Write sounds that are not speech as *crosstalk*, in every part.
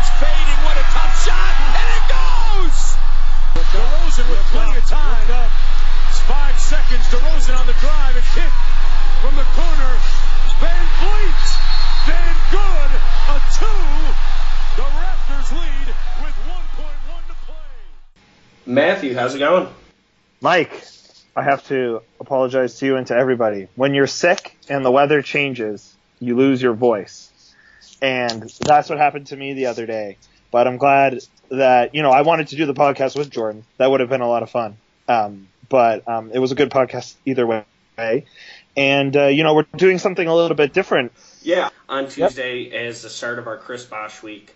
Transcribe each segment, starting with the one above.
DeRozan's fading. What a tough shot. And it goes! DeRozan with plenty of time. It's five seconds. DeRozan on the drive and kick from the corner. Van Vliet. Van Good. A two. The Raptors lead with 1.1 to play. Matthew, how's it going? Mike, I have to apologize to you and to everybody. When you're sick and the weather changes, you lose your voice. And that's what happened to me the other day. But I'm glad that, you know, I wanted to do the podcast with Jordan. That would have been a lot of fun. Um, but um, it was a good podcast either way. And, uh, you know, we're doing something a little bit different. Yeah, on Tuesday is the start of our Chris Bosh week.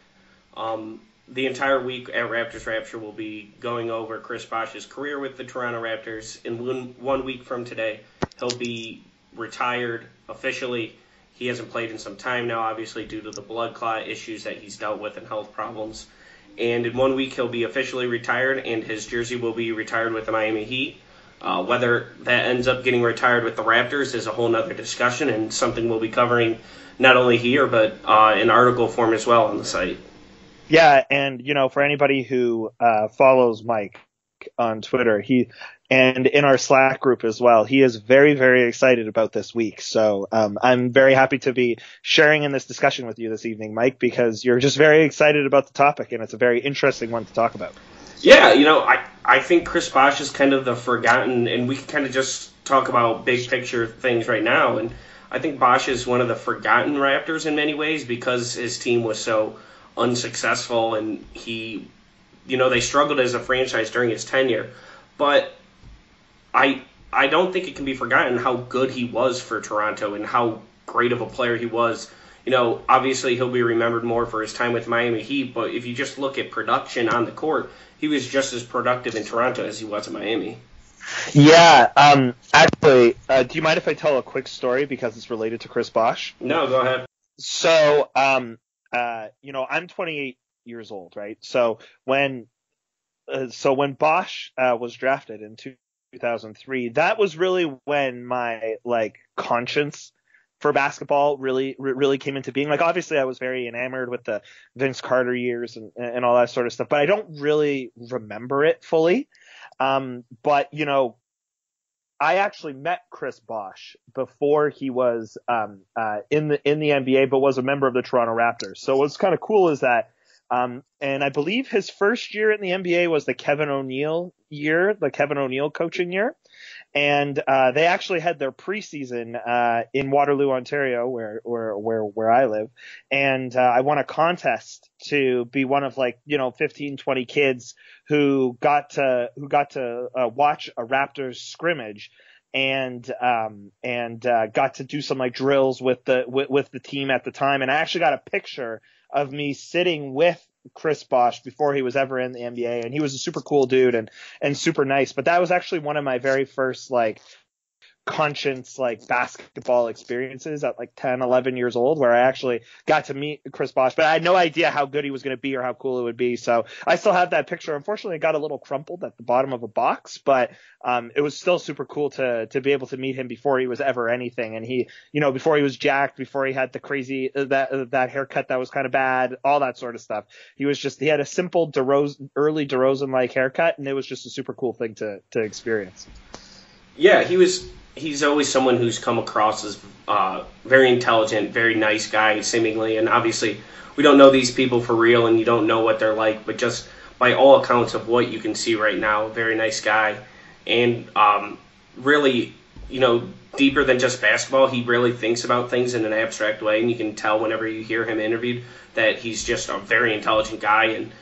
Um, the entire week at Raptors Rapture will be going over Chris Bosh's career with the Toronto Raptors. In one, one week from today, he'll be retired officially. He hasn't played in some time now, obviously, due to the blood clot issues that he's dealt with and health problems. And in one week, he'll be officially retired, and his jersey will be retired with the Miami Heat. Uh, whether that ends up getting retired with the Raptors is a whole other discussion and something we'll be covering not only here, but uh, in article form as well on the site. Yeah, and you know, for anybody who uh, follows Mike on Twitter, he and in our Slack group as well, he is very, very excited about this week. So um, I'm very happy to be sharing in this discussion with you this evening, Mike, because you're just very excited about the topic, and it's a very interesting one to talk about. Yeah, you know, I, I think Chris Bosh is kind of the forgotten, and we can kind of just talk about big picture things right now. And I think Bosh is one of the forgotten Raptors in many ways because his team was so unsuccessful and he, you know, they struggled as a franchise during his tenure. But I I don't think it can be forgotten how good he was for Toronto and how great of a player he was. You know, obviously he'll be remembered more for his time with Miami Heat, but if you just look at production on the court, he was just as productive in Toronto as he was in Miami. Yeah, um, actually, uh, do you mind if I tell a quick story because it's related to Chris Bosh? No, go ahead. So, um, uh, you know, I'm 28 years old, right? So when, uh, so when Bosh uh, was drafted in 2003, that was really when my like conscience for basketball really really came into being. Like obviously I was very enamored with the Vince Carter years and and all that sort of stuff, but I don't really remember it fully. Um, but you know, I actually met Chris Bosh before he was um, uh, in the in the NBA, but was a member of the Toronto Raptors. So what's kind of cool is that, um, and I believe his first year in the NBA was the Kevin O'Neill year, the Kevin O'Neill coaching year, and uh, they actually had their preseason uh, in Waterloo, Ontario, where where where where I live, and uh, I won a contest to be one of like you know 15, 20 kids who got to who got to uh, watch a Raptors scrimmage and um and uh, got to do some like drills with the with, with the team at the time. And I actually got a picture of me sitting with Chris Bosh before he was ever in the NBA and he was a super cool dude and and super nice. But that was actually one of my very first like conscience like basketball experiences at like 10 11 years old where i actually got to meet chris bosh but i had no idea how good he was going to be or how cool it would be. So i still have that picture. Unfortunately it got a little crumpled at the bottom of a box but um, it was still super cool to to be able to meet him before he was ever anything. And he you know before he was jacked before he had the crazy uh, that uh, that haircut that was kind of bad all that sort of stuff. He was just he had a simple DeRozan, early DeRozan like haircut and it was just a super cool thing to to experience. Yeah he was he's always someone who's come across as uh, very intelligent, very nice guy, seemingly. And obviously, we don't know these people for real, and you don't know what they're like. But just by all accounts of what you can see right now, very nice guy, and um, really, you know, deeper than just basketball. He really thinks about things in an abstract way, and you can tell whenever you hear him interviewed that he's just a very intelligent guy. And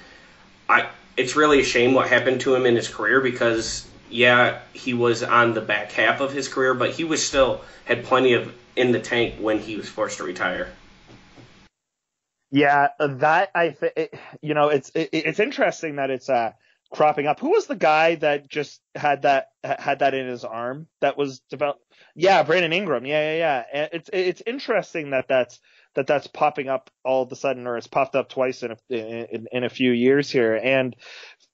I, it's really a shame what happened to him in his career because yeah, he was on the back half of his career, but he was still had plenty of in the tank when he was forced to retire. Yeah, that I think you know it's it, it's interesting that it's uh cropping up. Who was the guy that just had that had that in his arm that was developed? Yeah, Brandon Ingram. Yeah, yeah, yeah. It's it's interesting that that's that that's popping up all of a sudden, or it's popped up twice in a in, in a few years here. And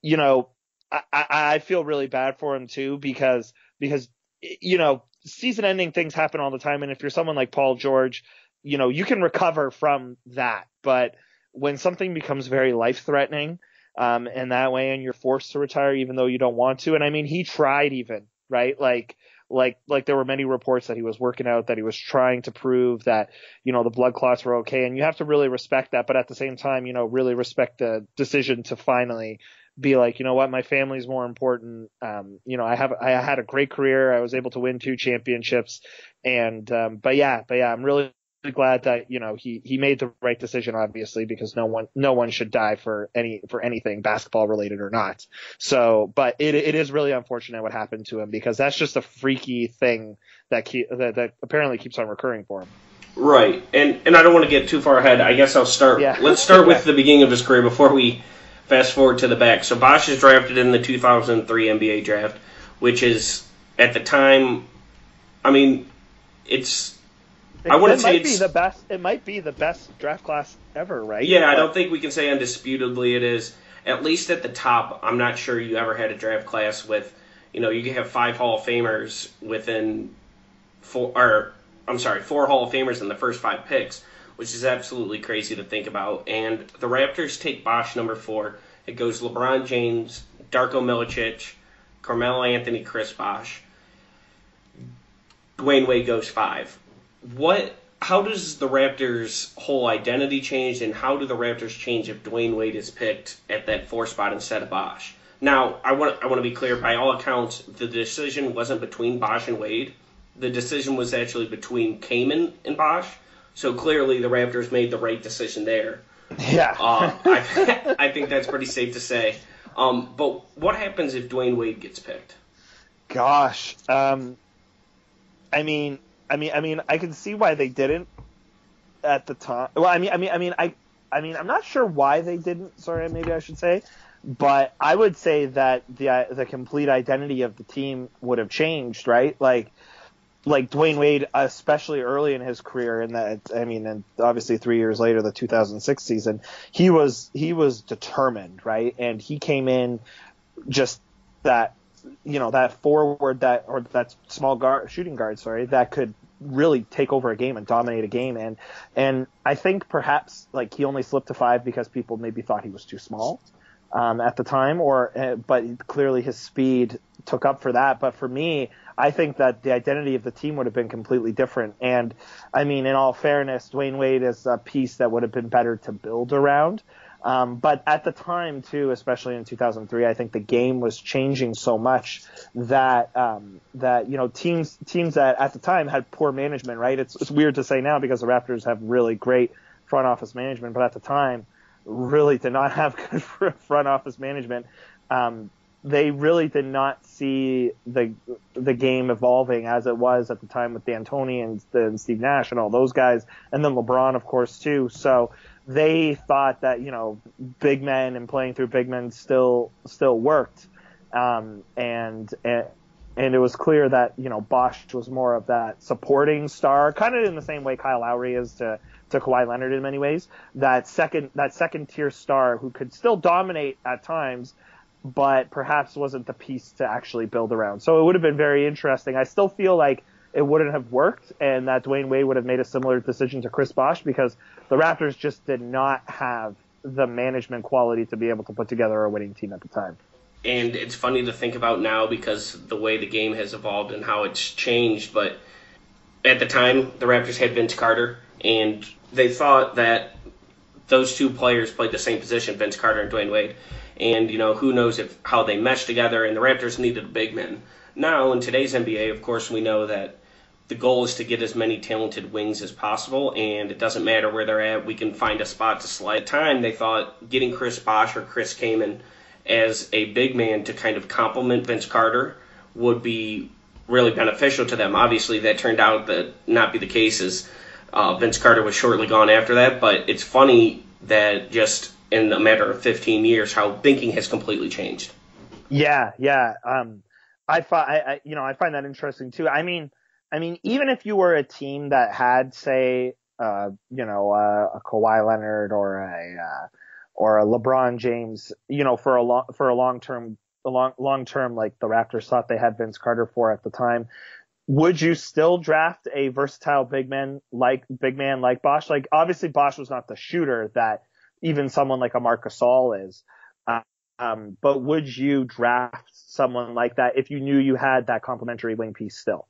you know, I, I feel really bad for him too because because you know season ending things happen all the time and if you're someone like Paul George you know, you can recover from that, but when something becomes very life threatening, um, in that way and you're forced to retire even though you don't want to. And I mean, he tried even, right? Like, like, like there were many reports that he was working out, that he was trying to prove that, you know, the blood clots were okay. And you have to really respect that. But at the same time, you know, really respect the decision to finally be like, you know what, my family's more important. Um, you know, I have, I had a great career. I was able to win two championships. And, um, but yeah, but yeah, I'm really glad that you know he he made the right decision obviously because no one no one should die for any for anything basketball related or not so but it it is really unfortunate what happened to him because that's just a freaky thing that keep, that, that apparently keeps on recurring for him right and and I don't want to get too far ahead I guess I'll start yeah. let's start *laughs* with the beginning of his career before we fast forward to the back so Bosh is drafted in the 2003 NBA draft which is at the time I mean it's it, I wouldn't say it's the best. It might be the best draft class ever, right? Yeah, but, I don't think we can say undisputedly it is. At least at the top, I'm not sure you ever had a draft class with, you know, you can have five Hall of Famers within four, or I'm sorry, four Hall of Famers in the first five picks, which is absolutely crazy to think about. And the Raptors take Bosh number four. It goes LeBron James, Darko Milicic, Carmelo Anthony, Chris Bosh. Dwyane Wade goes five what how does the Raptors' whole identity change, and how do the Raptors change if Dwyane Wade is picked at that four spot instead of Bosh? Now, I want I want to be clear. By all accounts, the decision wasn't between Bosh and Wade. The decision was actually between Kaman and Bosh. So clearly, the Raptors made the right decision there. Yeah, uh, I, *laughs* I think that's pretty safe to say. Um, but what happens if Dwyane Wade gets picked? Gosh, um, I mean, I mean, I mean, I can see why they didn't at the time. Well, I mean, I mean, I mean, I, I mean, I'm not sure why they didn't. Sorry, maybe I should say, but I would say that the the complete identity of the team would have changed, right? Like, like Dwyane Wade, especially early in his career, and that I mean, and obviously three years later, the 2006 season, he was he was determined, right? And he came in just that you know that forward that or that small guard shooting guard sorry that could really take over a game and dominate a game and and I think perhaps like he only slipped to five because people maybe thought he was too small um, at the time or uh, but clearly his speed took up for that but for me I think that the identity of the team would have been completely different and I mean in all fairness Dwyane Wade is a piece that would have been better to build around um, but at the time, too, especially in 2003, I think the game was changing so much that um, that you know teams teams that at the time had poor management. Right? It's it's weird to say now because the Raptors have really great front office management, but at the time, really did not *laughs* have good front office management. Um, they really did not see the the game evolving as it was at the time with D'Antoni and, and Steve Nash and all those guys, and then LeBron, of course, too. So they thought that you know big men and playing through big men still still worked, um, and, and and it was clear that you know Bosh was more of that supporting star, kind of in the same way Kyle Lowry is to to Kawhi Leonard in many ways. That second that second tier star who could still dominate at times, but perhaps wasn't the piece to actually build around. So it would have been very interesting. I still feel like it wouldn't have worked, and that Dwyane Wade would have made a similar decision to Chris Bosh because the Raptors just did not have the management quality to be able to put together a winning team at the time. And it's funny to think about now because the way the game has evolved and how it's changed. But at the time, the Raptors had Vince Carter, and they thought that those two players played the same position, Vince Carter and Dwyane Wade. And you know, who knows if how they meshed together? And the Raptors needed a big man. Now, in today's NBA, of course, we know that the goal is to get as many talented wings as possible, and it doesn't matter where they're at. We can find a spot to slide. At the time, they thought getting Chris Bosh or Chris Kaman as a big man to kind of complement Vince Carter would be really beneficial to them. Obviously, that turned out to not be the case, as uh, Vince Carter was shortly gone after that. But it's funny that just in a matter of 15 years, how thinking has completely changed. Yeah, yeah. Um, I, find, I, I, you know, I find that interesting too. I mean I mean, even if you were a team that had, say, uh, you know, uh, a Kawhi Leonard or a uh, or a LeBron James, you know, for a long for a long term, a long long term, like the Raptors thought they had Vince Carter for at the time. would you still draft a versatile big man like big man like Bosh? Like obviously Bosh was not the shooter that even someone like a Marc Gasol is. Uh, um, but would you draft someone like that if you knew you had that complementary wing piece still?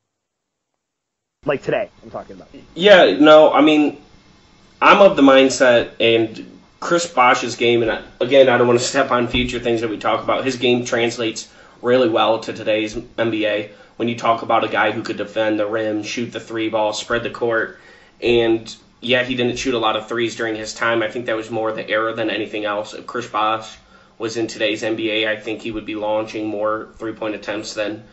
Like today, I'm talking about. Yeah, no, I mean, I'm of the mindset, and Chris Bosh's game, and I, again, I don't want to step on future things that we talk about. His game translates really well to today's NBA. When you talk about a guy who could defend the rim, shoot the three ball, spread the court, and yeah, he didn't shoot a lot of threes during his time. I think that was more the era than anything else. If Chris Bosh was in today's NBA, I think he would be launching more three point attempts than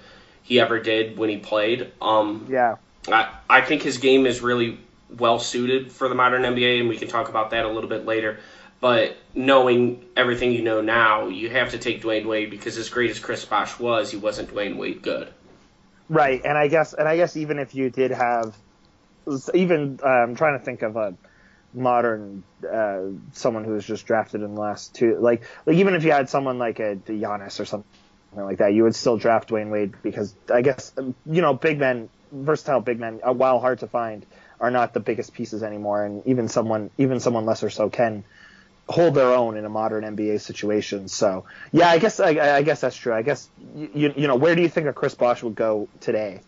he ever did when he played. Um, yeah. I, I think his game is really well suited for the modern NBA, and we can talk about that a little bit later. But knowing everything you know now, you have to take Dwyane Wade because as great as Chris Bosh was, he wasn't Dwyane Wade good. Right, and I guess, and I guess even if you did have, even I'm trying to think of a modern uh, someone who was just drafted in the last two, like like even if you had someone like a, a Giannis or something like that, you would still draft Dwyane Wade because I guess you know big men, versatile big men, uh, while hard to find, are not the biggest pieces anymore, and even someone even someone lesser so can hold their own in a modern NBA situation. So yeah, I guess I, I guess that's true. I guess you you know where do you think a Chris Bosh would go today,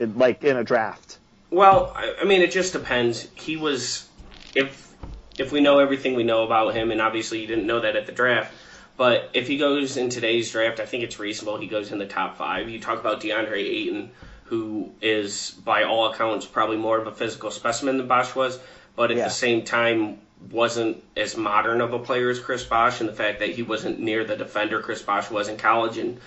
in, like in a draft? Well, I, I mean it just depends. He was if if we know everything we know about him, and obviously you didn't know that at the draft. But if he goes in today's draft, I think it's reasonable he goes in the top five. You talk about DeAndre Ayton, who is by all accounts probably more of a physical specimen than Bosh was, but at yeah. the same time wasn't as modern of a player as Chris Bosh, and the fact that he wasn't near the defender Chris Bosh was in college, and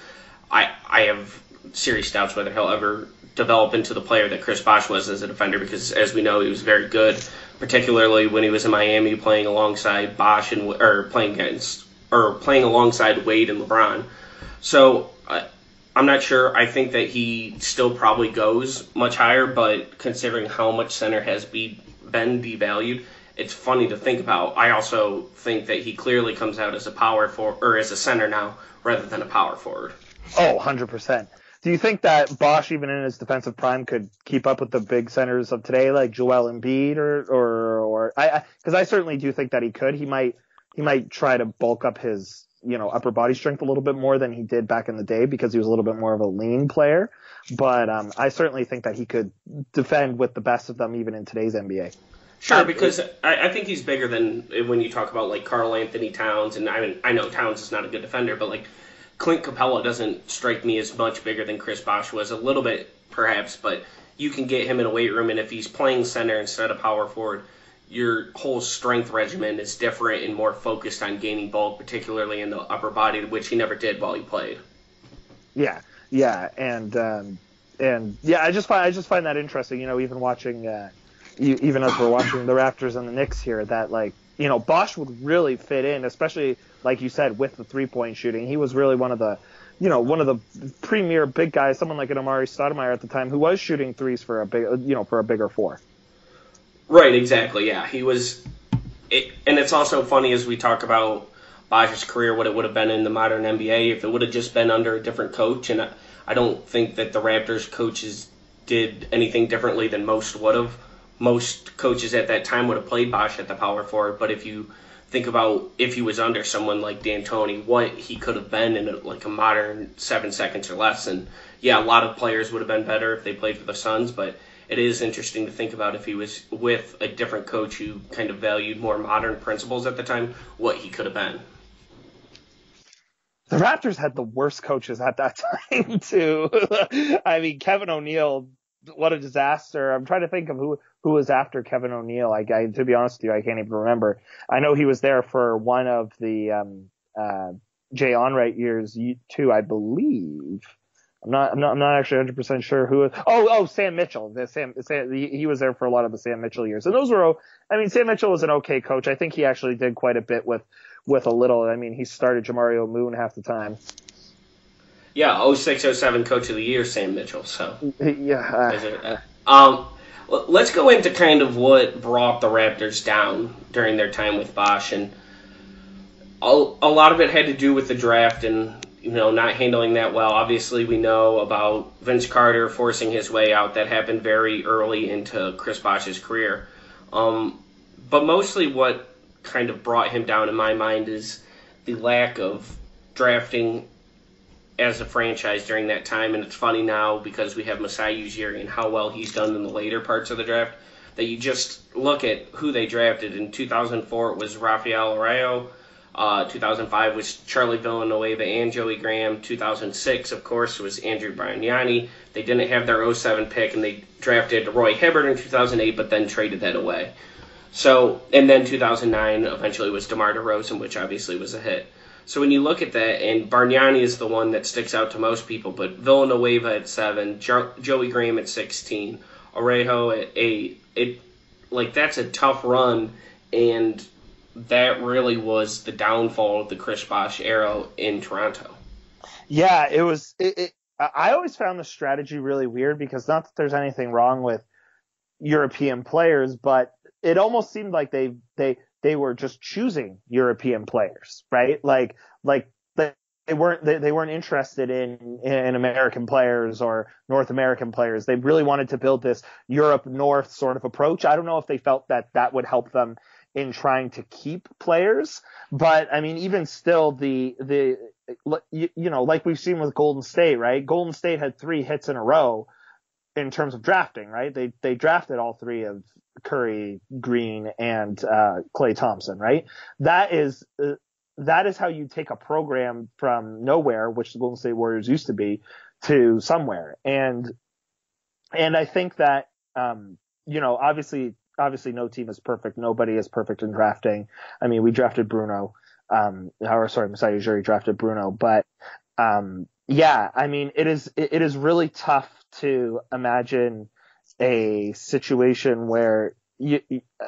I I have serious doubts whether he'll ever develop into the player that Chris Bosh was as a defender because as we know he was very good, particularly when he was in Miami playing alongside Bosh and or playing against or playing alongside Wade and LeBron. So I'm not sure. I think that he still probably goes much higher, but considering how much center has be, been devalued, it's funny to think about. I also think that he clearly comes out as a power for or as a center now rather than a power forward. Oh, 100%. Do you think that Bosh, even in his defensive prime, could keep up with the big centers of today, like Joel Embiid, or or or I? Because I, I certainly do think that he could. He might he might try to bulk up his you know upper body strength a little bit more than he did back in the day because he was a little bit more of a lean player. But um, I certainly think that he could defend with the best of them, even in today's NBA. Sure, because I, I think he's bigger than when you talk about like Karl-Anthony Towns, and I mean I know Towns is not a good defender, but like Clint Capela doesn't strike me as much bigger than Chris Bosh was, a little bit perhaps, but you can get him in a weight room, and if he's playing center instead of power forward, your whole strength regimen is different and more focused on gaining bulk, particularly in the upper body, which he never did while he played. Yeah, yeah, and um, and yeah, I just find I just find that interesting. You know, even watching. Uh, you, even as we're watching the Raptors and the Knicks here, that like you know Bosh would really fit in, especially like you said with the three point shooting. He was really one of the you know one of the premier big guys, someone like an Amar'e Stoudemire at the time, who was shooting threes for a big you know for a bigger four. Right, exactly. Yeah, he was. It, and it's also funny as we talk about Bosh's career, what it would have been in the modern NBA if it would have just been under a different coach. And I, I don't think that the Raptors coaches did anything differently than most would have most coaches at that time would have played Bosh at the power forward. But if you think about if he was under someone like D'Antoni, what he could have been in a, like a modern seven seconds or less. And yeah, a lot of players would have been better if they played for the Suns, but it is interesting to think about if he was with a different coach who kind of valued more modern principles at the time, what he could have been. The Raptors had the worst coaches at that *laughs* time too. I mean, Kevin O'Neill, what a disaster. I'm trying to think of who who was after Kevin O'Neill. I, I, to be honest with you, I can't even remember. I know he was there for one of the um, uh, Jay Onrait years too, I believe. I'm not, I'm not, I'm not actually 100% sure who. Oh, oh, Sam Mitchell. The Sam, Sam he, he, was there for a lot of the Sam Mitchell years, and those were. I mean, Sam Mitchell was an okay coach. I think he actually did quite a bit with, with a little. I mean, he started Jamario Moon half the time. Yeah, 06, 07 Coach of the Year, Sam Mitchell. So *laughs* yeah. Uh, um, let's go into kind of what brought the Raptors down during their time with Bosh, and a, a lot of it had to do with the draft and you know, not handling that well. Obviously, we know about Vince Carter forcing his way out. That happened very early into Chris Bosh's career. Um, but mostly what kind of brought him down in my mind is the lack of drafting as a franchise during that time. And it's funny now because we have Masai Ujiri and how well he's done in the later parts of the draft that you just look at who they drafted. In 2004, it was Rafael Araujo. Uh, 2005 was Charlie Villanueva and Joey Graham. 2006, of course, was Andrea Bargnani. They didn't have their 07 pick, and they drafted Roy Hibbert in 2008, but then traded that away. So, and then 2009 eventually was DeMar DeRozan, which obviously was a hit. So when you look at that, and Bargnani is the one that sticks out to most people, but Villanueva at seven, jo- Joey Graham at 16, Araujo at eight, it like that's a tough run, and that really was the downfall of the Chris Bosh era in Toronto. Yeah, it was. It, it, I always found the strategy really weird because not that there's anything wrong with European players, but it almost seemed like they they they were just choosing European players, right? Like like they weren't they, they weren't interested in in American players or North American players. They really wanted to build this Europe North sort of approach. I don't know if they felt that that would help them in trying to keep players, but I mean even still the the you, you know like we've seen with Golden State, right? Golden State had three hits in a row in terms of drafting, right? They they drafted all three of Curry, Green, and uh, Klay Thompson, right? That is uh, that is how you take a program from nowhere, which the Golden State Warriors used to be, to somewhere. And and I think that um, you know, obviously obviously no team is perfect. Nobody is perfect in drafting. I mean, we drafted Bruno, um, or sorry, Masai Ujiri drafted Bruno, but um, yeah, I mean, it is it, is really tough to imagine a situation where you, uh,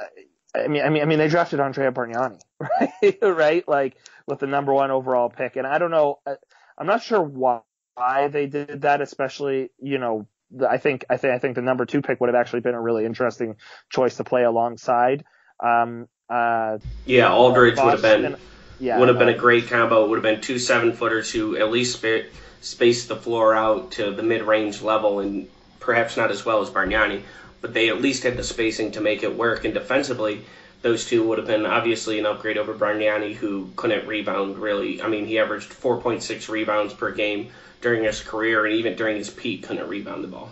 I mean, I mean, I mean, they drafted Andrea Bargnani, *laughs* right? right? Like with the number one overall pick, and I don't know, uh, I'm not sure why they did that, especially, you know, I think, I think, I think the number two pick would have actually been a really interesting choice to play alongside. Um, uh, yeah, Aldridge would have been, and, yeah, would have been a great combo. It would have been two seven footers who at least space the floor out to the mid range level and perhaps not as well as Bargnani, but they at least had the spacing to make it work. And defensively, those two would have been obviously an upgrade over Bargnani, who couldn't rebound really. I mean, he averaged 4.6 rebounds per game during his career, and even during his peak, couldn't rebound the ball.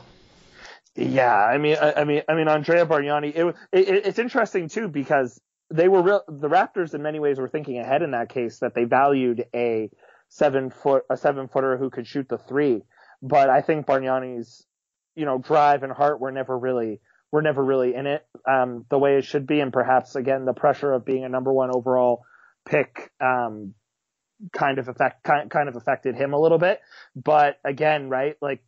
Yeah, I mean, I, I mean, I mean, Andrea Bargnani. It, it, it's interesting too because they were real. The Raptors, in many ways, were thinking ahead in that case that they valued a seven foot a seven footer who could shoot the three. But I think Bargnani's you know, drive and heart were never really were never really in it um, the way it should be, and perhaps again the pressure of being a number one overall pick um, kind of affect kind, kind of affected him a little bit. But again, right, like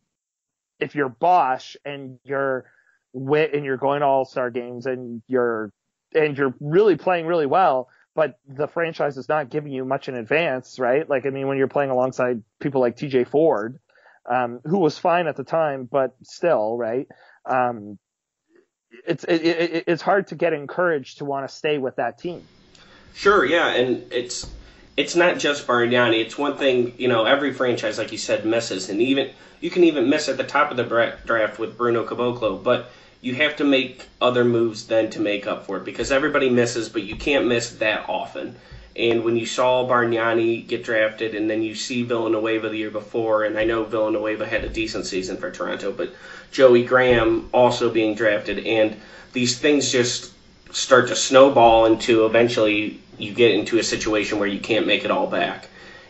if you're Bosh and you're wit and you're going to All Star games and you're and you're really playing really well, but the franchise is not giving you much in advance, right? Like I mean, when you're playing alongside people like T.J. Ford um, who was fine at the time, but still, right? Um, it's it, it, it's hard to get encouraged to want to stay with that team. Sure, yeah, and it's it's not just Bargnani. It's one thing, you know, every franchise, like you said, misses, and even you can even miss at the top of the draft with Bruno Caboclo, but you have to make other moves then to make up for it because everybody misses, but you can't miss that often. And when you saw Bargnani get drafted, and then you see Villanueva the year before, and I know Villanueva had a decent season for Toronto, but Joey Graham also being drafted, and these things just start to snowball into eventually you get into a situation where you can't make it all back.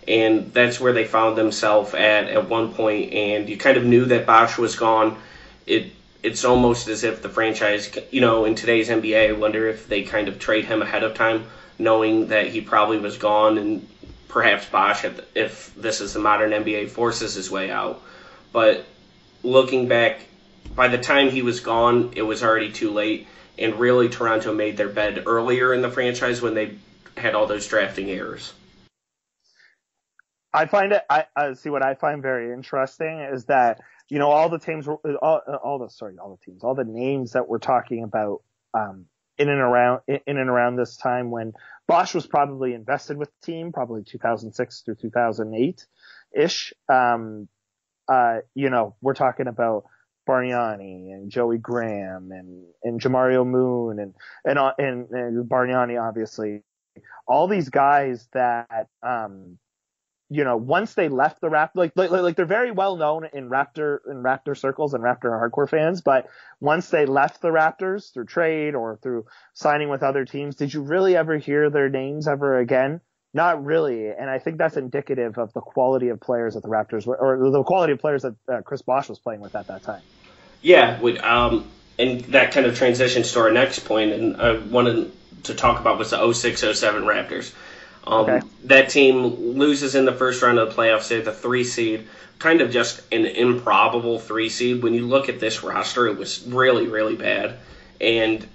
And that's where they found themselves at at one point, and you kind of knew that Bosh was gone. It it's almost as if the franchise, you know, in today's NBA, I wonder if they kind of trade him ahead of time knowing that he probably was gone and perhaps Bosh, if this is the modern NBA, forces his way out. But looking back, by the time he was gone, it was already too late. And really, Toronto made their bed earlier in the franchise when they had all those drafting errors. I find it. I, I see what I find very interesting is that you know all the teams, all, all the sorry, all the teams, all the names that we're talking about um, in and around in and around this time when Bosh was probably invested with the team, probably 2006 through 2008. ish. Um, uh, you know, we're talking about Bargnani and Joey Graham and, and Jamario Moon and, and, uh, and, and Bargnani, obviously. All these guys that, um, you know, once they left the Raptor, like, like, like they're very well known in Raptor, in Raptor circles and Raptor hardcore fans, but once they left the Raptors through trade or through signing with other teams, did you really ever hear their names ever again? Not really, and I think that's indicative of the quality of players that the Raptors were, or the quality of players that uh, Chris Bosh was playing with at that time. Yeah, um, and that kind of transitions to our next point, and I wanted to talk about was the 06-07 Raptors. Um, okay. That team loses in the first round of the playoffs. They're the three seed, kind of just an improbable three seed. When you look at this roster, it was really, really bad. And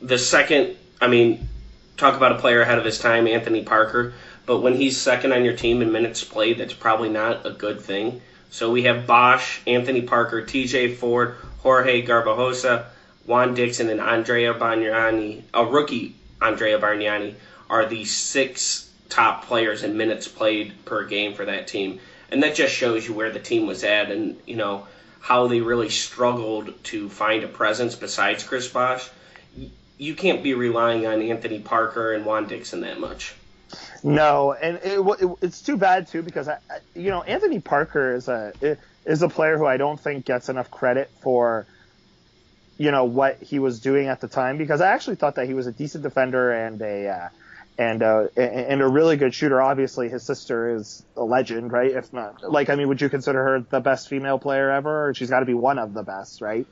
the second, I mean, talk about a player ahead of his time, Anthony Parker. But when he's second on your team in minutes played, that's probably not a good thing. So we have Bosh, Anthony Parker, TJ Ford, Jorge Garbajosa, Juan Dixon, and Andrea Bargnani, a rookie Andrea Bargnani, are the six top players in minutes played per game for that team. And that just shows you where the team was at and, you know, how they really struggled to find a presence besides Chris Bosh. You can't be relying on Anthony Parker and Juan Dixon that much. No, and it, it, it's too bad too because I, you know Anthony Parker is a is a player who I don't think gets enough credit for you know what he was doing at the time because I actually thought that he was a decent defender and a uh, and uh, and a really good shooter. Obviously, his sister is a legend, right? If not, like, I mean, would you consider her the best female player ever? She's got to be one of the best, right?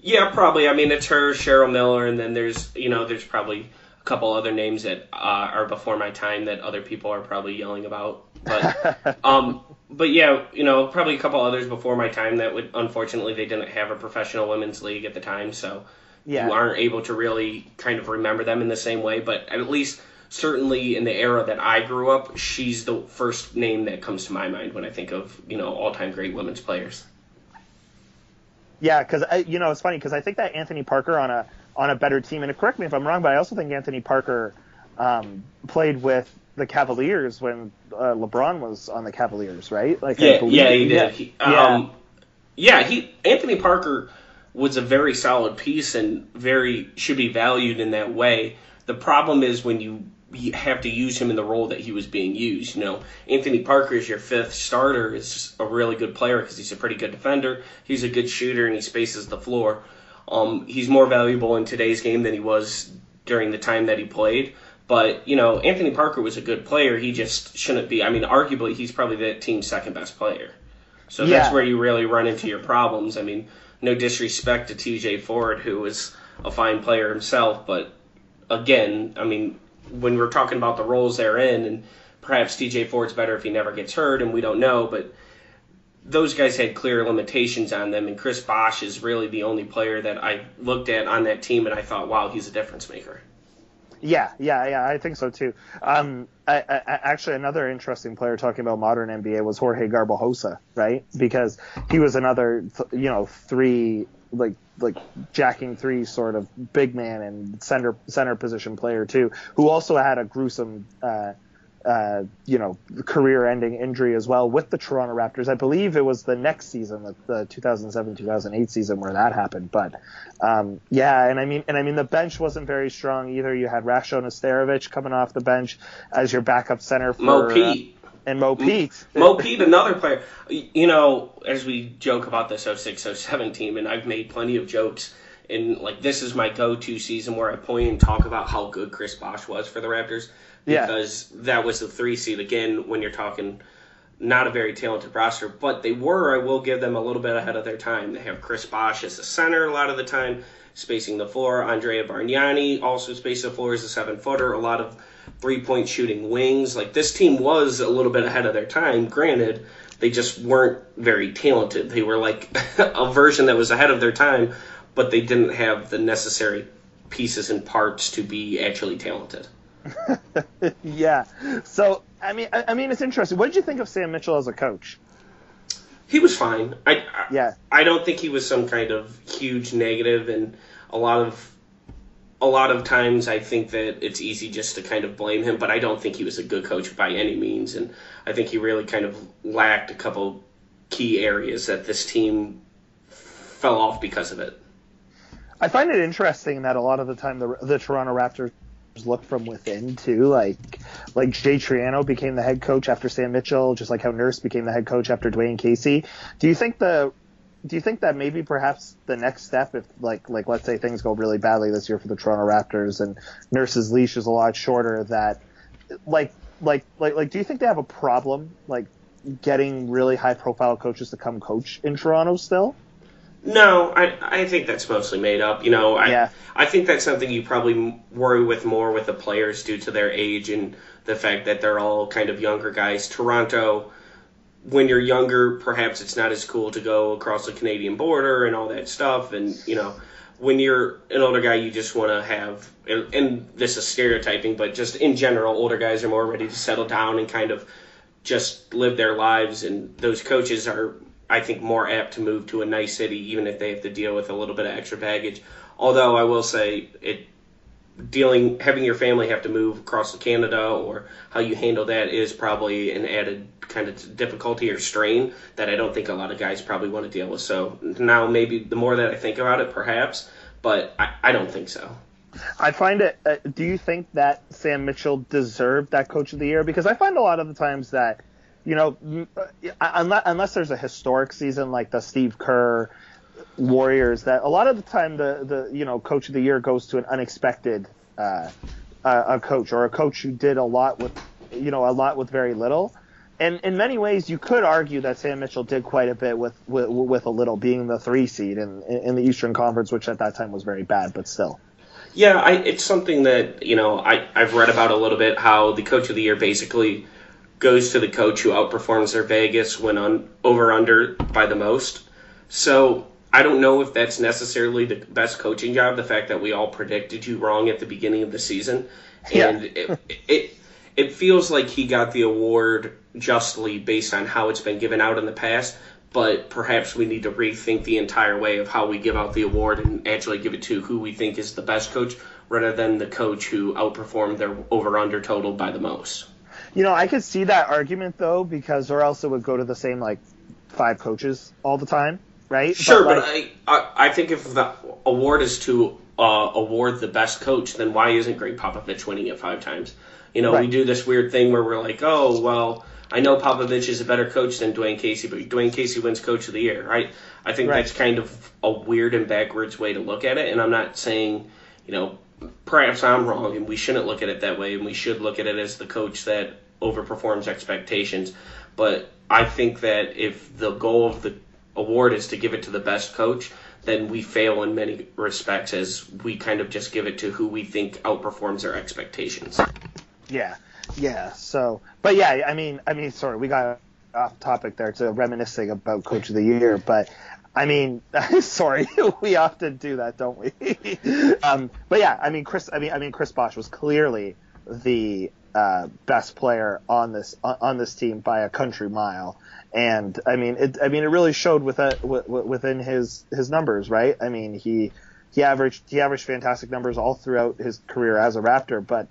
Yeah, probably. I mean, it's her, Cheryl Miller, and then there's you know there's probably a couple other names that uh, are before my time that other people are probably yelling about. But *laughs* um, but yeah, you know, probably a couple others before my time that would unfortunately they didn't have a professional women's league at the time, so yeah. you aren't able to really kind of remember them in the same way. But at least certainly in the era that I grew up, she's the first name that comes to my mind when I think of you know all time great women's players. Yeah, because you know it's funny because I think that Anthony Parker on a on a better team. And correct me if I'm wrong, but I also think Anthony Parker um, played with the Cavaliers when uh, LeBron was on the Cavaliers, right? Like yeah, yeah, he did. Yeah. He, um, yeah, he Anthony Parker was a very solid piece and very should be valued in that way. The problem is when you have to use him in the role that he was being used. You know, Anthony Parker is your fifth starter is a really good player because he's a pretty good defender. He's a good shooter and he spaces the floor. Um, he's more valuable in today's game than he was during the time that he played. But you know, Anthony Parker was a good player. He just shouldn't be. I mean, arguably, he's probably the team's second best player. So yeah. that's where you really run into your problems. I mean, no disrespect to T.J. Ford, who is a fine player himself, but again, I mean, when we're talking about the roles they're in, and perhaps T.J. Ford's better if he never gets hurt, and we don't know, but those guys had clear limitations on them, and Chris Bosh is really the only player that I looked at on that team, and I thought, wow, he's a difference maker. Yeah, yeah, yeah, I think so too. Um, I, I, actually, another interesting player talking about modern NBA was Jorge Garbajosa, right? Because he was another, you know, three like like jacking three sort of big man and center center position player too, who also had a gruesome uh, uh, you know, career-ending injury as well with the Toronto Raptors. I believe it was the next season, the, the 2007-2008 season, where that happened. But um, yeah, and I mean, and I mean, the bench wasn't very strong either. You had Rasho Nesterovic coming off the bench as your backup center for Mo Pete. Uh, and Mo Pete. Mo Pete, another player. You know, as we joke about this 06-07 team, and I've made plenty of jokes and like this is my go-to season where I point and talk about how good Chris Bosh was for the Raptors because yeah. that was the three seed again when you're talking not a very talented roster, but they were. I will give them a little bit ahead of their time. They have Chris Bosh as the center a lot of the time, spacing the floor. Andrea Bargnani also spacing the floor as a seven footer. A lot of three point shooting wings. Like this team was a little bit ahead of their time. Granted, they just weren't very talented. They were like *laughs* a version that was ahead of their time, but they didn't have the necessary pieces and parts to be actually talented. *laughs* yeah. So I mean, I, I, mean, it's interesting. What did you think of Sam Mitchell as a coach? He was fine. I, I yeah. I don't think he was some kind of huge negative, and a lot of a lot of times I think that it's easy just to kind of blame him, but I don't think he was a good coach by any means, and I think he really kind of lacked a couple key areas that this team fell off because of it. I find it interesting that a lot of the time the, the Toronto Raptors look from within too. Like like Jay Triano became the head coach after Sam Mitchell, just like how Nurse became the head coach after Dwayne Casey. Do you think the do you think that maybe perhaps the next step, if like like let's say things go really badly this year for the Toronto Raptors and Nurse's leash is a lot shorter, that like like like like do you think they have a problem like getting really high profile coaches to come coach in Toronto still? No, I I think that's mostly made up. You know, I Yeah. I think that's something you probably worry with more with the players due to their age and the fact that they're all kind of younger guys. Toronto, when you're younger, perhaps it's not as cool to go across the Canadian border and all that stuff. And you know, when you're an older guy, you just want to have and, and this is stereotyping, but just in general, older guys are more ready to settle down and kind of just live their lives. And those coaches are, I think, more apt to move to a nice city, even if they have to deal with a little bit of extra baggage. Although I will say it dealing having your family have to move across to Canada or how you handle that is probably an added kind of difficulty or strain that I don't think a lot of guys probably want to deal with. So now maybe the more that I think about it, perhaps, but I, I don't think so. I find it. Uh, do you think that Sam Mitchell deserved that Coach of the Year? Because I find a lot of the times that, you know, uh, unless, unless there's a historic season like the Steve Kerr Warriors, that a lot of the time the the you know Coach of the Year goes to an unexpected uh, uh, a coach or a coach who did a lot with you know a lot with very little. And in many ways, you could argue that Sam Mitchell did quite a bit with with, with a little, being the three seed in in the Eastern Conference, which at that time was very bad, but still. Yeah, I, it's something that you know I, I've read about a little bit. How the coach of the year basically goes to the coach who outperforms their Vegas when on over under by the most. So I don't know if that's necessarily the best coaching job. The fact that we all predicted you wrong at the beginning of the season, Yeah. and it, it it feels like he got the award justly based on how it's been given out in the past. But perhaps we need to rethink the entire way of how we give out the award and actually give it to who we think is the best coach rather than the coach who outperformed their over under total by the most. You know, I could see that argument though, because or else it would go to the same like five coaches all the time, right? Sure, but, like, I, I I think if the award is to uh, award the best coach, then why isn't Gregg Popovich winning it five times? You know, we do this weird thing where we're like, oh well, I know Popovich is a better coach than Dwayne Casey, but Dwayne Casey wins Coach of the Year, right? I think Right. that's kind of a weird and backwards way to look at it, and I'm not saying, you know, perhaps I'm wrong, and we shouldn't look at it that way, and we should look at it as the coach that overperforms expectations. But I think that if the goal of the award is to give it to the best coach, then we fail in many respects as we kind of just give it to who we think outperforms our expectations. yeah, yeah. So, but yeah, I mean, I mean, sorry, we got off topic there to reminiscing about Coach of the Year, but I mean, *laughs* sorry, *laughs* we often do that, don't we? *laughs* um, but yeah, I mean, Chris, I mean, I mean, Chris Bosh was clearly the uh, best player on this on on this team by a country mile. And I mean, it. I mean, it really showed wi- within his his numbers, right? I mean, he he averaged he averaged fantastic numbers all throughout his career as a Raptor. But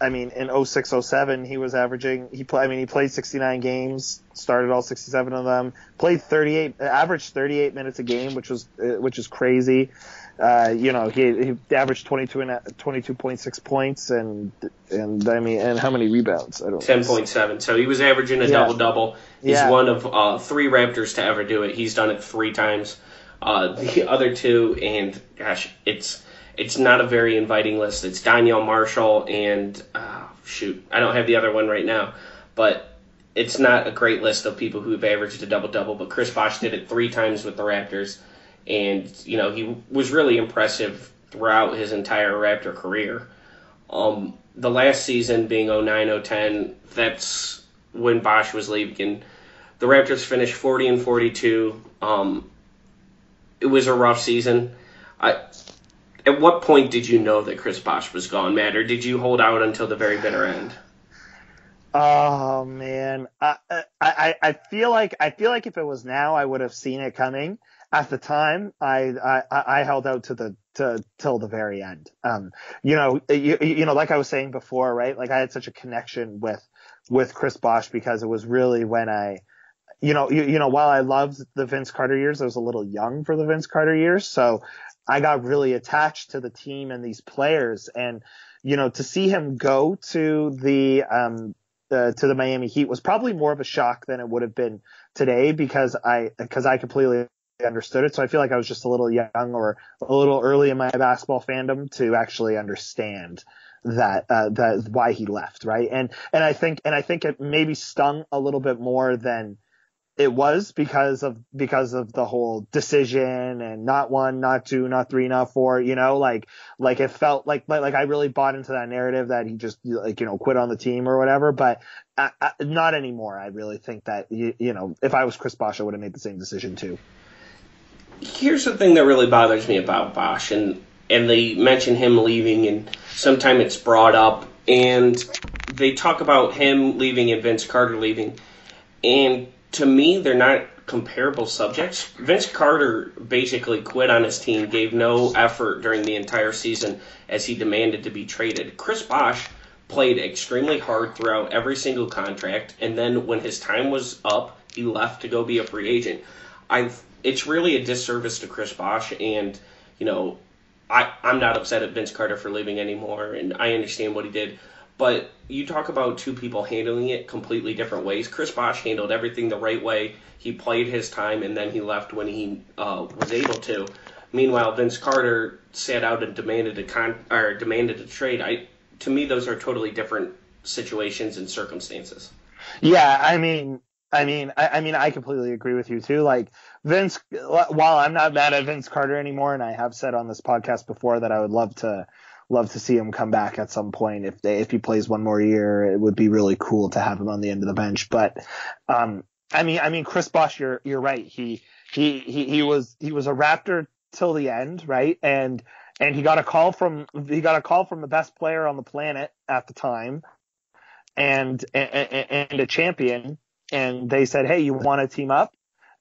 I mean, in 0607, he was averaging. He play, I mean, he played 69 games, started all 67 of them, played 38, averaged 38 minutes a game, which was uh, which is crazy. Uh, you know, he, he averaged 22 and 22.6 points and and I mean, and how many rebounds? I don't. Ten point seven. So he was averaging a Yeah. double double. He's Yeah. one of uh, three Raptors to ever do it. He's done it three times. Uh, the other two, and gosh, it's it's not a very inviting list. It's Donyell Marshall and uh, shoot, I don't have the other one right now, but it's not a great list of people who've averaged a double double. But Chris Bosh did it three times with the Raptors, and you know he was really impressive throughout his entire Raptor career. Um, the last season being 09-010, that's when Bosh was leaving. The Raptors finished 40 and 42. Um, it was a rough season. I, at what point did you know that Chris Bosh was gone, Matt, or did you hold out until the very bitter end? Oh man, I I I feel like I feel like if it was now, I would have seen it coming. At the time, I I I held out to the to till the very end. Um, you know, you, you know, like I was saying before, right? Like I had such a connection with with Chris Bosh because it was really when I, you know, you, you know, while I loved the Vince Carter years, I was a little young for the Vince Carter years, so I got really attached to the team and these players, and you know, to see him go to the um uh, to the Miami Heat was probably more of a shock than it would have been today because I because I completely understood it. So I feel like I was just a little young or a little early in my basketball fandom to actually understand that uh, that why he left, right? And and I think and I think it maybe stung a little bit more than it was because of because of the whole decision and not one, not two, not three, not four. You know, like like it felt like like, like I really bought into that narrative that he just like you know quit on the team or whatever. But I, I, not anymore. I really think that you, you know if I was Chris Bosh, I would have made the same decision too. Here's the thing that really bothers me about Bosh, and and they mention him leaving, and sometimes it's brought up, and they talk about him leaving and Vince Carter leaving, and to me, they're not comparable subjects. Vince Carter basically quit on his team, gave no effort during the entire season as he demanded to be traded. Chris Bosh played extremely hard throughout every single contract, and then when his time was up, he left to go be a free agent. I it's really a disservice to Chris Bosh, and you know, I I'm not upset at Vince Carter for leaving anymore, and I understand what he did. But you talk about two people handling it completely different ways. Chris Bosh handled everything the right way. He played his time and then he left when he uh, was able to. Meanwhile, Vince Carter sat out and demanded a con or demanded a trade. I to me those are totally different situations and circumstances. Yeah, I mean, I mean, I, I mean, I completely agree with you too. Like Vince, while I'm not mad at Vince Carter anymore, and I have said on this podcast before that I would love to love to see him come back at some point. If they, if he plays one more year, it would be really cool to have him on the end of the bench. But, um, I mean, I mean, Chris Bosh, you're, you're right. He, he, he, he was, he was a Raptor till the end, right? And, and he got a call from, he got a call from the best player on the planet at the time and, and, and a champion. And they said, Hey, you want to team up?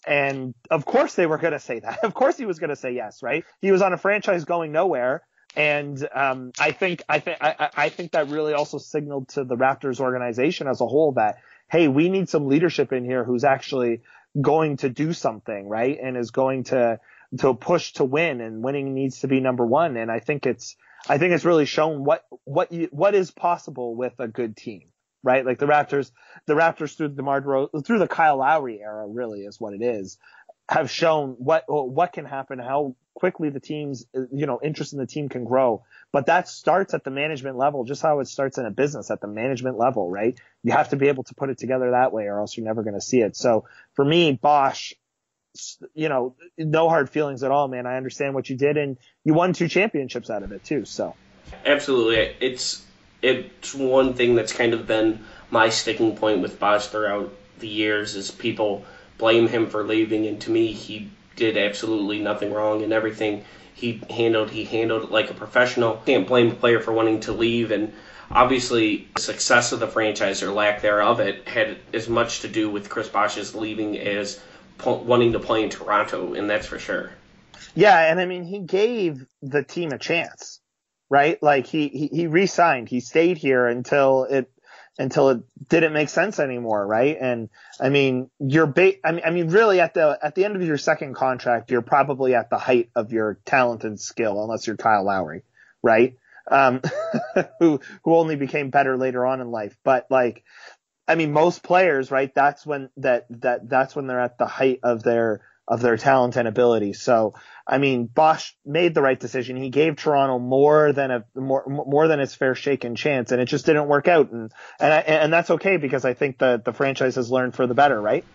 And of course they were going to say that. *laughs* Of course he was going to say yes, right? He was on a franchise going nowhere and um, I think I think I, think that really also signaled to the Raptors organization as a whole that hey, we need some leadership in here who's actually going to do something, right? And is going to to push to win, and winning needs to be number one. And I think it's I think it's really shown what what you, what is possible with a good team, right? Like the Raptors, the Raptors through the DeMar through the Kyle Lowry era, really is what it is have shown what what can happen, how quickly the team's you know interest in the team can grow. But that starts at the management level, just how it starts in a business at the management level, right? You have to be able to put it together that way, or else you're never going to see it. So for me, Bosh, you know, no hard feelings at all, man. I understand what you did, and you won two championships out of it too. So absolutely, it's it's one thing that's kind of been my sticking point with Bosh throughout the years is people blame him for leaving, and to me, he did absolutely nothing wrong, and everything he handled, he handled it like a professional. Can't blame a player for wanting to leave, and obviously, the success of the franchise or lack thereof it had as much to do with Chris Bosh's leaving as wanting to play in Toronto, and that's for sure. Yeah, and I mean, he gave the team a chance, right? Like he he, he re-signed, he stayed here until it until it didn't make sense anymore, right? And I mean, you're ba- I mean, I mean, really at the at the end of your second contract, you're probably at the height of your talent and skill, unless you're Kyle Lowry, right? Um, *laughs* who who only became better later on in life. But like, I mean, most players, right? That's when that that that's when they're at the height of their of their talent and ability. So, I mean, Bosh made the right decision. He gave Toronto more than a more more than its fair shake and chance, and it just didn't work out. And and I, and that's okay because I think that the franchise has learned for the better, right?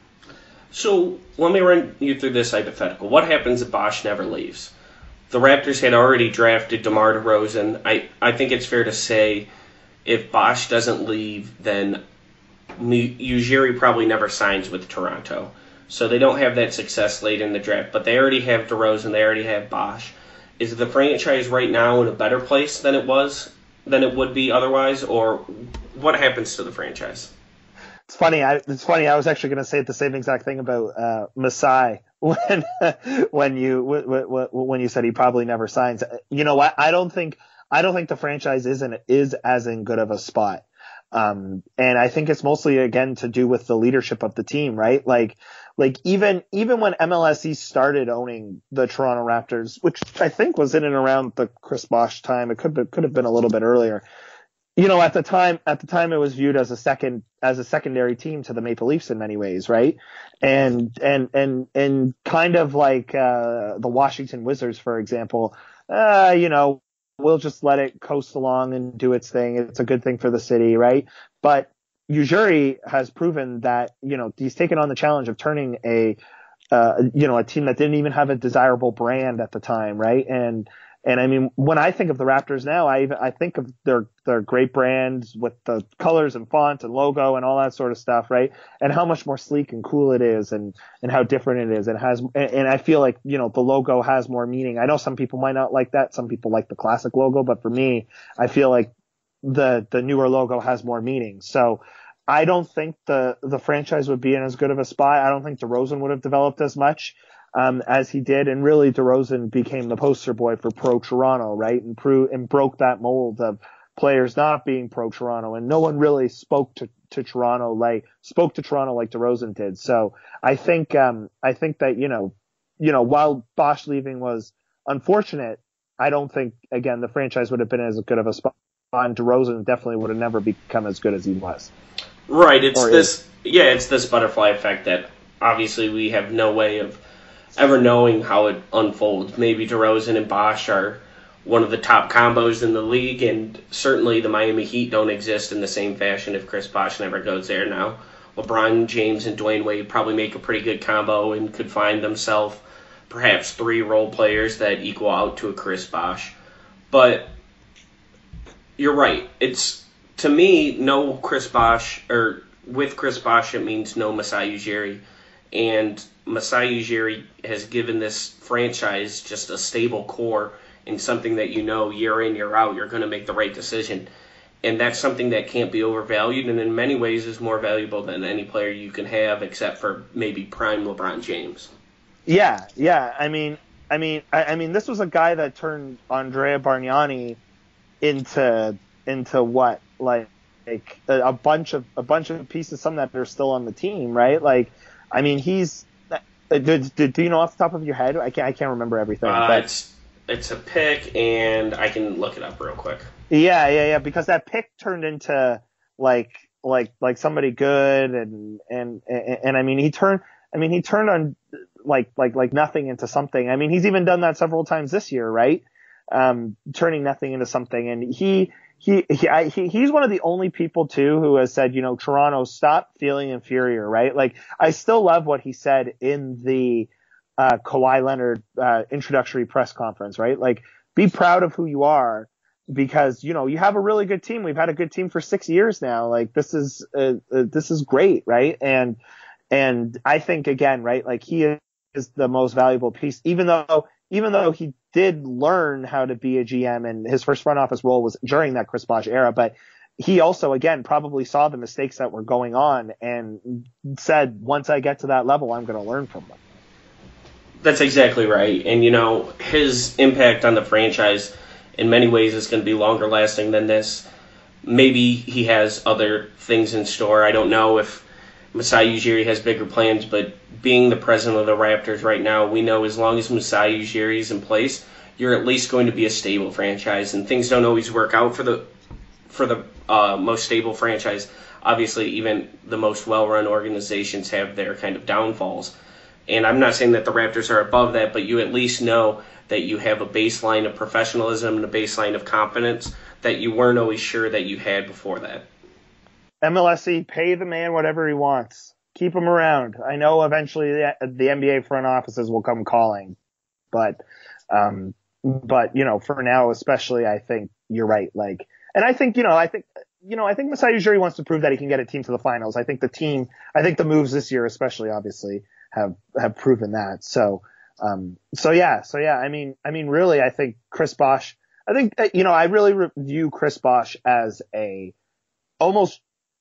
So let me run you through this hypothetical. What happens if Bosh never leaves? The Raptors had already drafted DeMar DeRozan. I I think it's fair to say if Bosh doesn't leave, then Ujiri probably never signs with Toronto. So they don't have that success late in the draft, but they already have DeRozan, they already have Bosh. Is the franchise right now in a better place than it was than it would be otherwise, or what happens to the franchise? It's funny. I, it's funny. I was actually going to say the same exact thing about uh, Masai *laughs* when when you when you said he probably never signs. You know what? I don't think I don't think the franchise is in, is as in good of a spot. Um, and I think it's mostly again to do with the leadership of the team, right? Like, like even, even when MLSE started owning the Toronto Raptors, which I think was in and around the Chris Bosh time, it could be, could have been a little bit earlier. You know, at the time, at the time it was viewed as a second, as a secondary team to the Maple Leafs in many ways, right? And, and, and, and kind of like, uh, the Washington Wizards, for example, uh, you know, we'll just let it coast along and do its thing. It's a good thing for the city, right? But Ujiri has proven that, you know, he's taken on the challenge of turning a, uh, you know, a team that didn't even have a desirable brand at the time, right? And, and I mean, when I think of the Raptors now, I even, I think of their their great brands with the colors and font and logo and all that sort of stuff, right? And how much more sleek and cool it is, and and how different it is, and has and I feel like you know the logo has more meaning. I know some people might not like that, some people like the classic logo, but for me, I feel like the the newer logo has more meaning. So I don't think the the franchise would be in as good of a spot. I don't think DeRozan would have developed as much um, as he did, and really DeRozan became the poster boy for pro Toronto, right? And pro- and broke that mold of players not being pro Toronto, and no one really spoke to to Toronto like spoke to Toronto like DeRozan did. So I think um, I think that you know you know while Bosh leaving was unfortunate, I don't think again the franchise would have been as good of a spot. And DeRozan definitely would have never become as good as he was. Right. It's or this. Is. Yeah, it's this butterfly effect that obviously we have no way of ever knowing how it unfolds. Maybe DeRozan and Bosh are one of the top combos in the league, and certainly the Miami Heat don't exist in the same fashion if Chris Bosh never goes there now. LeBron James and Dwyane Wade probably make a pretty good combo and could find themselves perhaps three role players that equal out to a Chris Bosh. But you're right. It's to me no Chris Bosh or with Chris Bosh it means no Masai Ujiri. And Masai Ujiri has given this franchise just a stable core and something that you know year in, year out, you're going to make the right decision. And that's something that can't be overvalued and in many ways is more valuable than any player you can have except for maybe prime LeBron James. Yeah, yeah. I mean, I mean, I, I mean, this was a guy that turned Andrea Bargnani into into what like like a, a bunch of a bunch of pieces, some that are still on the team, right? Like, I mean, he's uh, do, do, do, you know off the top of your head? I can't. I can't remember everything. Uh, but... It's it's a pick, and I can look it up real quick. Yeah, yeah, yeah. Because that pick turned into like like like somebody good, and and and, and I mean he turned. I mean he turned on like like like nothing into something. I mean he's even done that several times this year, right? Um, turning nothing into something, and he he, he, I, he, he's one of the only people too who has said, you know, Toronto, stop feeling inferior, right? Like, I still love what he said in the, uh, Kawhi Leonard, uh, introductory press conference, right? Like, be proud of who you are because, you know, you have a really good team. We've had a good team for six years now. Like, this is, uh, uh this is great, right? And, and I think again, right, like he is the most valuable piece, even though, even though he did learn how to be a GM and his first front office role was during that Chris Bosh era, but he also again probably saw the mistakes that were going on and said, once I get to that level, I'm going to learn from them. That's exactly right. And you know, his impact on the franchise in many ways is going to be longer lasting than this. Maybe he has other things in store. I don't know if Masai Ujiri has bigger plans, but being the president of the Raptors right now, we know as long as Masai Ujiri is in place, you're at least going to be a stable franchise. And things don't always work out for the for the uh, most stable franchise. Obviously, even the most well-run organizations have their kind of downfalls. And I'm not saying that the Raptors are above that, but you at least know that you have a baseline of professionalism and a baseline of competence that you weren't always sure that you had before that. MLSE, pay the man whatever he wants. Keep him around. I know eventually the, the NBA front offices will come calling, but, um, but you know, for now, especially, I think you're right. Like, and I think, you know, I think, you know, I think Masai Ujiri wants to prove that he can get a team to the finals. I think the team, I think the moves this year, especially, obviously, have have proven that. So, um, so yeah, so yeah. I mean, I mean, really, I think Chris Bosh. I think you know, I really re- view Chris Bosh as a almost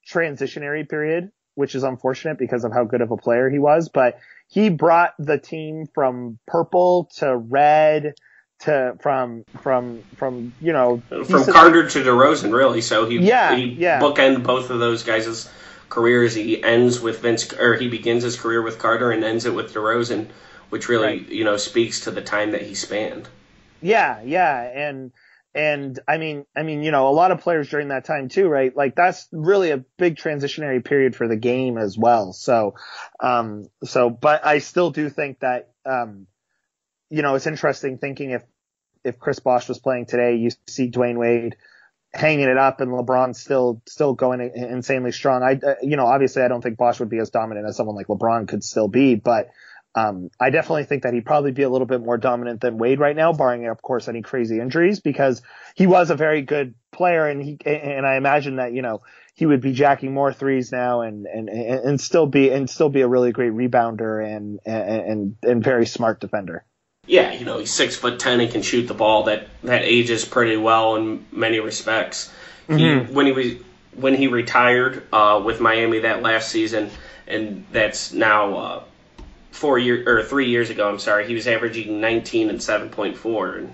transitionary period which is unfortunate because of how good of a player he was. But he brought the team from purple to red to from from from you know from Carter to DeRozan, really. So he yeah he yeah bookend both of those guys' careers. He ends with Vince, or he begins his career with Carter and ends it with DeRozan, which really Right. you know speaks to the time that he spanned. Yeah, yeah, and and I mean, I mean, you know, a lot of players during that time too, right? Like that's really a big transitionary period for the game as well. So, um, so, but I still do think that, um, you know, it's interesting thinking if if Chris Bosh was playing today, you see Dwyane Wade hanging it up and LeBron still still going insanely strong. I, uh, you know, obviously I don't think Bosh would be as dominant as someone like LeBron could still be, but um, I definitely think that he'd probably be a little bit more dominant than Wade right now, barring of course any crazy injuries, because he was a very good player, and he and I imagine that you know he would be jacking more threes now, and and and still be and still be a really great rebounder and and and very smart defender. Yeah, you know he's six foot ten and can shoot the ball. That that ages pretty well in many respects. He, when he was when he retired uh, with Miami that last season, and that's now uh, four year or three years ago. I'm sorry, he was averaging 19 and 7.4, and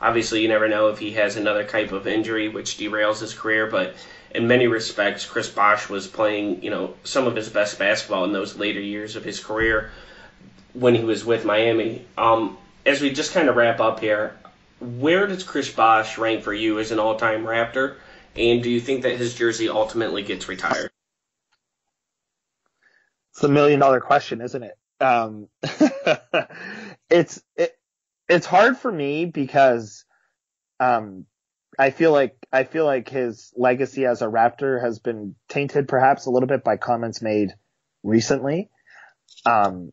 obviously you never know if he has another type of injury which derails his career. But in many respects, Chris Bosh was playing you know some of his best basketball in those later years of his career when he was with Miami. Um, as we just kind of wrap up here, where does Chris Bosh rank for you as an all-time Raptor? And do you think that his jersey ultimately gets retired? It's a million dollar question, isn't it? Um, *laughs* it's it, it's hard for me because um, I feel like I feel like his legacy as a Raptor has been tainted perhaps a little bit by comments made recently. Um,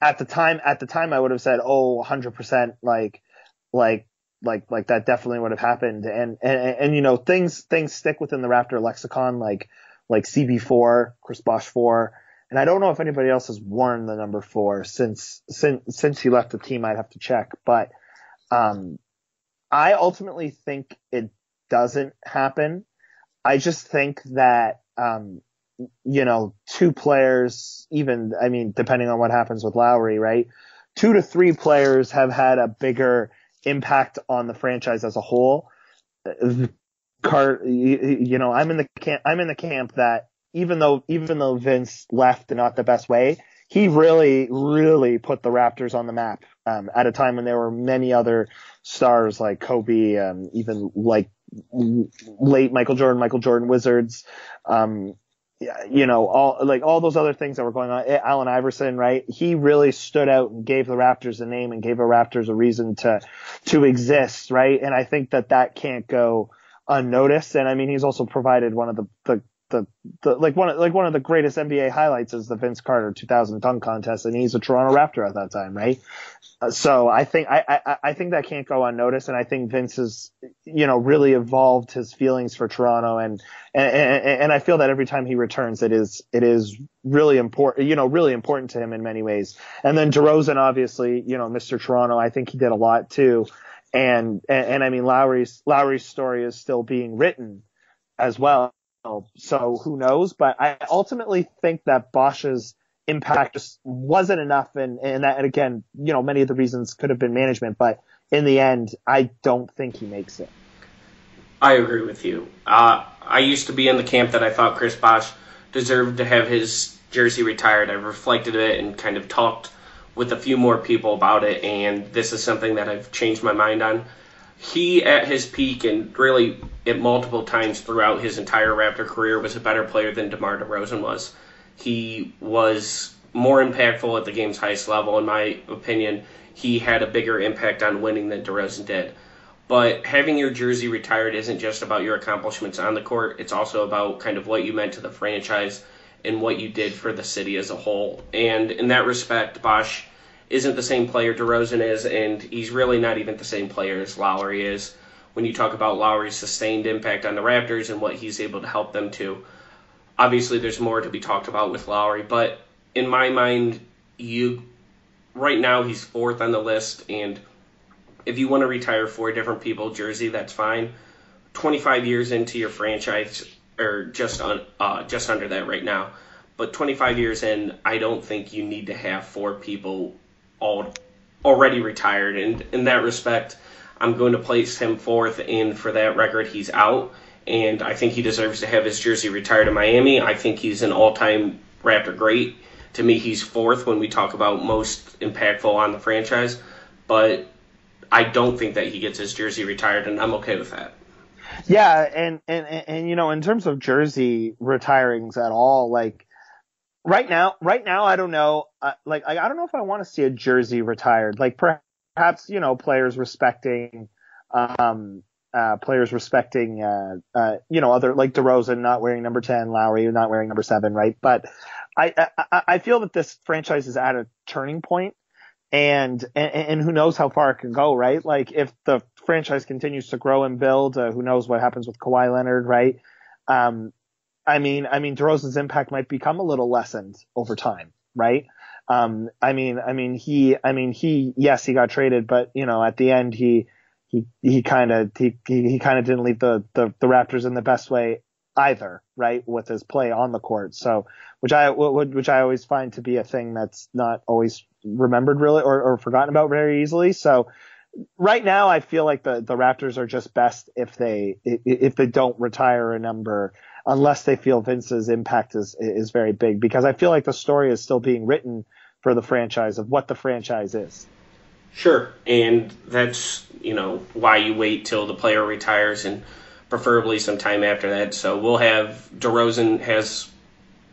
at the time, at the time, I would have said, "Oh, 100%," like, like, like, like that definitely would have happened. And and and you know, things things stick within the Raptor lexicon, like like CB4, Chris Bosh 4. And I don't know if anybody else has worn the number four since since since he left the team. I'd have to check, but um, I ultimately think it doesn't happen. I just think that um, you know, two players, even I mean, depending on what happens with Lowry, right? Two to three players have had a bigger impact on the franchise as a whole. Car, you, you know, I'm in the camp. I'm in the camp that even though even though Vince left in not the best way, he really really put the Raptors on the map um, at a time when there were many other stars like Kobe, um, even like late Michael Jordan, Michael Jordan Wizards, um, you know, all like all those other things that were going on. Allen Iverson, right? He really stood out and gave the Raptors a name and gave the Raptors a reason to to exist, right? And I think that that can't go unnoticed. And I mean, he's also provided one of the the the, the like one of, like one of the greatest NBA highlights is the Vince Carter 2000 dunk contest, and he's a Toronto Raptor at that time, right? Uh, so I think I, I I think that can't go unnoticed, and I think Vince has you know really evolved his feelings for Toronto, and and and, and I feel that every time he returns, it is it is really important, you know, really important to him in many ways. And then DeRozan, obviously, you know, Mr. Toronto, I think he did a lot too. And, and, and I mean, Lowry's, Lowry's story is still being written as well. So who knows? But I ultimately think that Bosh's impact just wasn't enough. And, and that, and again, you know, many of the reasons could have been management, but in the end, I don't think he makes it. I agree with you. Uh, I used to be in the camp that I thought Chris Bosh deserved to have his jersey retired. I've reflected it and kind of talked with a few more people about it, and this is something that I've changed my mind on. He, at his peak, and really at multiple times throughout his entire Raptor career, was a better player than DeMar DeRozan was. He was more impactful at the game's highest level, in my opinion. He had a bigger impact on winning than DeRozan did. But having your jersey retired isn't just about your accomplishments on the court, it's also about kind of what you meant to the franchise and what you did for the city as a whole. And in that respect, Bosh isn't the same player DeRozan is, and he's really not even the same player as Lowry is. When you talk about Lowry's sustained impact on the Raptors and what he's able to help them to, obviously there's more to be talked about with Lowry, but in my mind, you right now he's fourth on the list, and if you want to retire four different people jersey, that's fine. 25 years into your franchise or just on uh, just under that right now. But 25 years in, I don't think you need to have four people all already retired. And in that respect, I'm going to place him fourth. And for that record, he's out. And I think he deserves to have his jersey retired in Miami. I think he's an all-time Raptor great. To me, he's fourth when we talk about most impactful on the franchise. But I don't think that he gets his jersey retired, and I'm okay with that. Yeah, and and and you know, in terms of jersey retirings at all, like right now, right now, I don't know. Uh, like, I, I don't know if I want to see a jersey retired. Like, perhaps you know, players respecting, um, uh, players respecting, uh, uh, you know, other like DeRozan not wearing number ten, Lowry not wearing number seven, right? But I, I, I feel that this franchise is at a turning point and, and, and who knows how far it can go, right? Like if the franchise continues to grow and build, uh, who knows what happens with Kawhi Leonard, right? Um, I mean, I mean, DeRozan's impact might become a little lessened over time, right? Um, I mean, I mean, he, I mean, he, yes, he got traded, but you know, at the end, he, he, he kind of, he, he, kind of didn't leave the, the, the Raptors in the best way either, right? With his play on the court. So, which I, which I always find to be a thing that's not always remembered really or, or forgotten about very easily. So right now I feel like the, the Raptors are just best if they, if they don't retire a number unless they feel Vince's impact is, is very big because I feel like the story is still being written for the franchise of what the franchise is. Sure. And that's, you know, why you wait till the player retires and preferably some time after that. So we'll have DeRozan has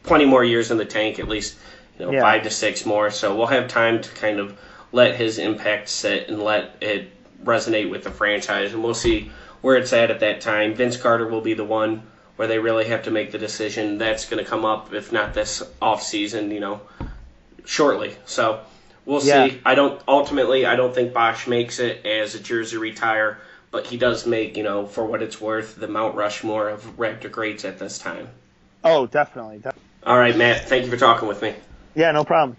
plenty more years in the tank, at least you know, yeah. five to six more. So we'll have time to kind of let his impact sit and let it resonate with the franchise, and we'll see where it's at at that time. Vince Carter will be the one where they really have to make the decision. That's going to come up, if not this off season, you know, shortly. So we'll yeah. see. I don't ultimately. I don't think Bosh makes it as a jersey retire, but he does make, you know, for what it's worth, the Mount Rushmore of Raptor greats at this time. Oh, definitely. definitely. All right, Matt. Thank you for talking with me. Yeah, no problem.